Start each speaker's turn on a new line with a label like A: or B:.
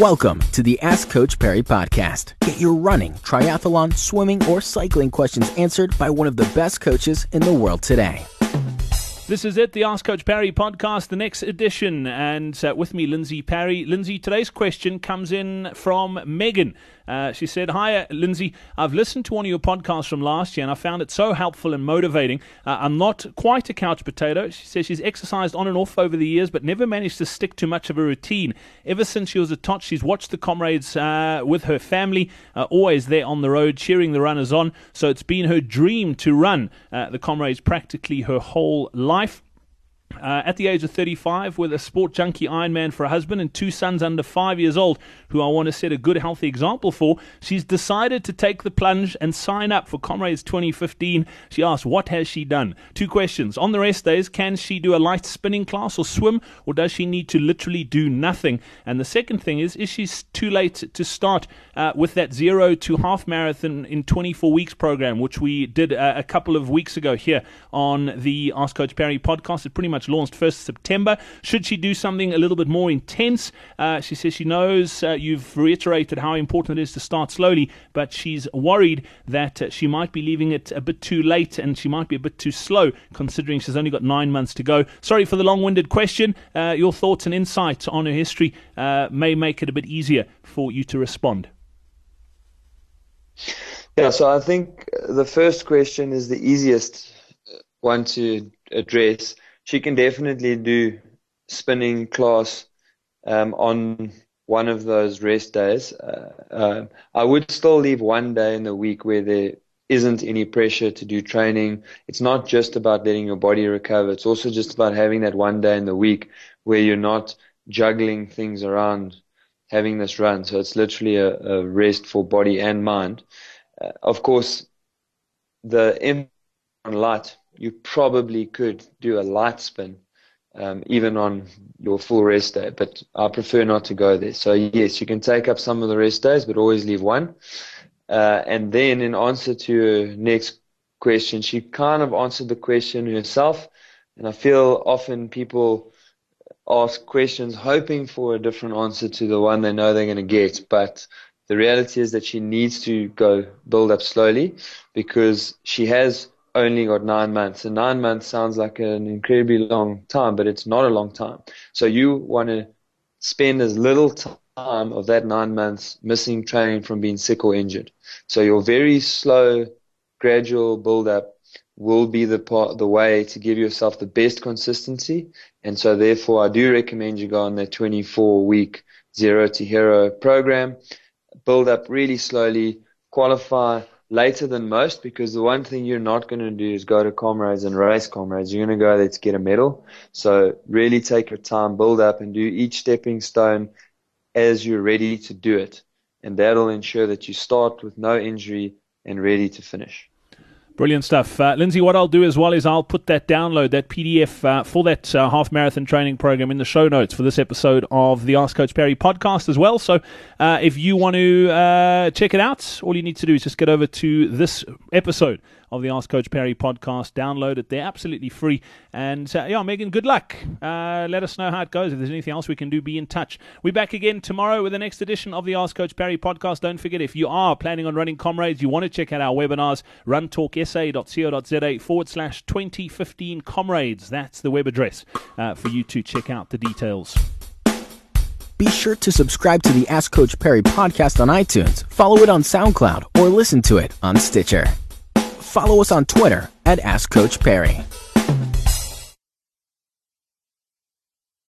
A: Welcome to the Ask Coach Parry podcast. Get your running, triathlon, swimming, or cycling questions answered by one of the best coaches in the world today.
B: This is it, the Ask Coach Parry podcast, the next edition. And uh, with me, Lindsay Parry. Lindsay, today's question comes in from Megan. Uh, she said, Hi, uh, Lindsay. I've listened to one of your podcasts from last year and I found it so helpful and motivating. Uh, I'm not quite a couch potato. She says she's exercised on and off over the years, but never managed to stick to much of a routine. Ever since she was a tot, she's watched the comrades uh, with her family, uh, always there on the road, cheering the runners on. So it's been her dream to run the comrades practically her whole life. Uh, at the age of 35, with a sport junkie Ironman for a husband and two sons under five years old, who I want to set a good, healthy example for, she's decided to take the plunge and sign up for Comrades 2015. She asks, What has she done? Two questions. On the rest days, can she do a light spinning class or swim, or does she need to literally do nothing? And the second thing is, is she too late to start uh, with that zero to half marathon in 24 weeks program, which we did uh, a couple of weeks ago here on the Ask Coach Parry podcast? It pretty much launched 1st September. Should she do something a little bit more intense? Uh, she says she knows uh, you've reiterated how important it is to start slowly, but she's worried that uh, she might be leaving it a bit too late and she might be a bit too slow considering she's only got nine months to go. Sorry for the long winded question. Uh, your thoughts and insights on her history uh, may make it a bit easier for you to respond.
C: Yeah, so I think the first question is the easiest one to address she can definitely do spinning class um, on one of those rest days. Uh, uh, I would still leave one day in the week where there isn't any pressure to do training. It's not just about letting your body recover. It's also just about having that one day in the week where you're not juggling things around having this run. So it's literally a, a rest for body and mind. Uh, of course, the on light you probably could do a light spin, um, even on your full rest day. But I prefer not to go there. So yes, you can take up some of the rest days, but always leave one. Uh, and then in answer to your next question, she kind of answered the question herself. And I feel often people ask questions hoping for a different answer to the one they know they're going to get. But the reality is that she needs to go build up slowly because she has only got nine months. And nine months sounds like an incredibly long time, but it's not a long time. So you want to spend as little time of that nine months missing training from being sick or injured. So your very slow, gradual build up will be the part, the way to give yourself the best consistency. And so therefore I do recommend you go on that 24 week zero to hero program, build up really slowly, qualify later than most because the one thing you're not going to do is go to comrades and race comrades. You're going to go there to get a medal. So really take your time, build up and do each stepping stone as you're ready to do it. And that'll ensure that you start with no injury and ready to finish.
B: Brilliant stuff. Uh, Lindsay, what I'll do as well is I'll put that download, that PDF uh, for that uh, half marathon training program in the show notes for this episode of the Ask Coach Parry podcast as well. So uh, if you want to uh, check it out, all you need to do is just get over to this episode of the Ask Coach Parry podcast. Download it. They're absolutely free. And uh, yeah, Megan, good luck. Let us know how it goes. If there's anything else we can do, be in touch. We're back again tomorrow with the next edition of the Ask Coach Parry podcast. Don't forget, if you are planning on running comrades, you want to check out our webinars, runtalksa.co.za forward slash 2015 comrades. That's the web address uh, for you to check out the details.
A: Be sure to subscribe to the Ask Coach Parry podcast on iTunes, follow it on SoundCloud, or listen to it on Stitcher follow us on Twitter at AskCoachParry.